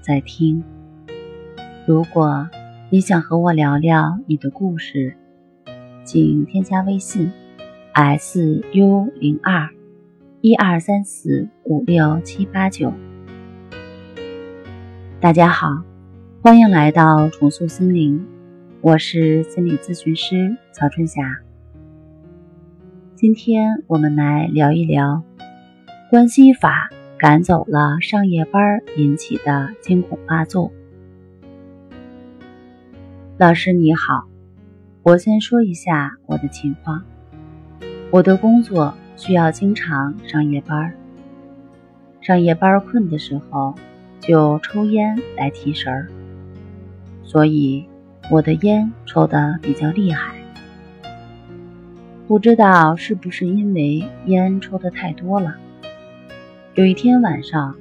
在听。如果你想和我聊聊你的故事，请添加微信 s u 零二一二三四五六七八九。大家好，欢迎来到重塑心灵，我是心理咨询师曹春霞。今天我们来聊一聊关系法。赶走了上夜班引起的惊恐发作。老师你好，我先说一下我的情况。我的工作需要经常上夜班，上夜班困的时候就抽烟来提神儿，所以我的烟抽的比较厉害。不知道是不是因为烟抽的太多了。有一天晚上，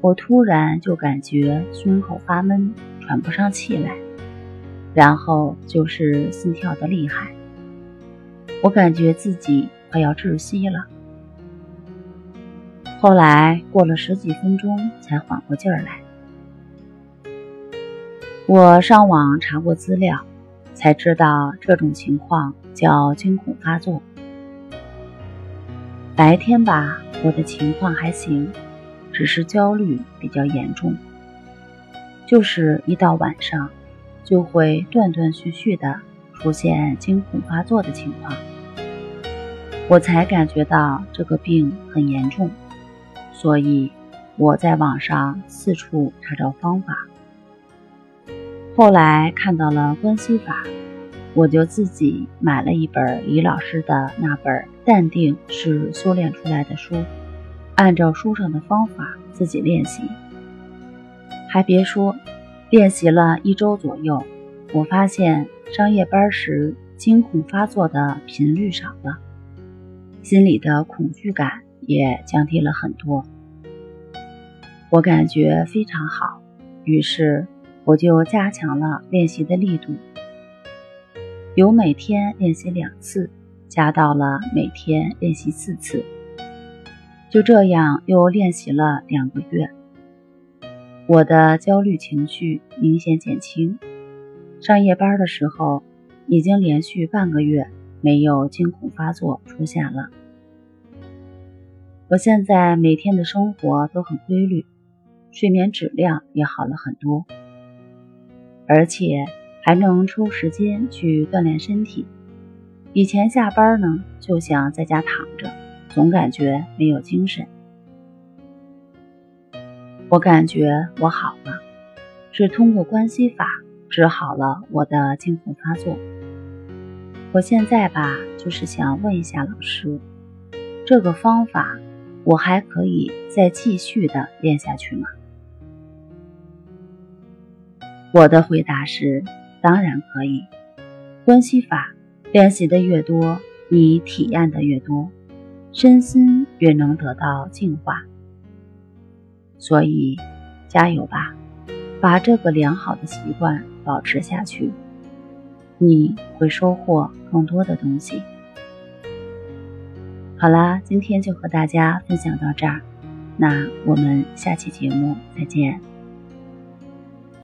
我突然就感觉胸口发闷，喘不上气来，然后就是心跳的厉害，我感觉自己快要窒息了。后来过了十几分钟才缓过劲儿来。我上网查过资料，才知道这种情况叫惊恐发作。白天吧。我的情况还行，只是焦虑比较严重，就是一到晚上，就会断断续续的出现惊恐发作的情况，我才感觉到这个病很严重，所以我在网上四处查找方法，后来看到了关系法。我就自己买了一本李老师的那本《淡定是修炼出来的》书，按照书上的方法自己练习。还别说，练习了一周左右，我发现上夜班时惊恐发作的频率少了，心里的恐惧感也降低了很多。我感觉非常好，于是我就加强了练习的力度。由每天练习两次，加到了每天练习四次，就这样又练习了两个月。我的焦虑情绪明显减轻，上夜班的时候已经连续半个月没有惊恐发作出现了。我现在每天的生活都很规律，睡眠质量也好了很多，而且。还能抽时间去锻炼身体。以前下班呢，就想在家躺着，总感觉没有精神。我感觉我好了，是通过关系法治好了我的惊恐发作。我现在吧，就是想问一下老师，这个方法我还可以再继续的练下去吗？我的回答是。当然可以，关系法练习的越多，你体验的越多，身心越能得到净化。所以，加油吧，把这个良好的习惯保持下去，你会收获更多的东西。好啦，今天就和大家分享到这儿，那我们下期节目再见。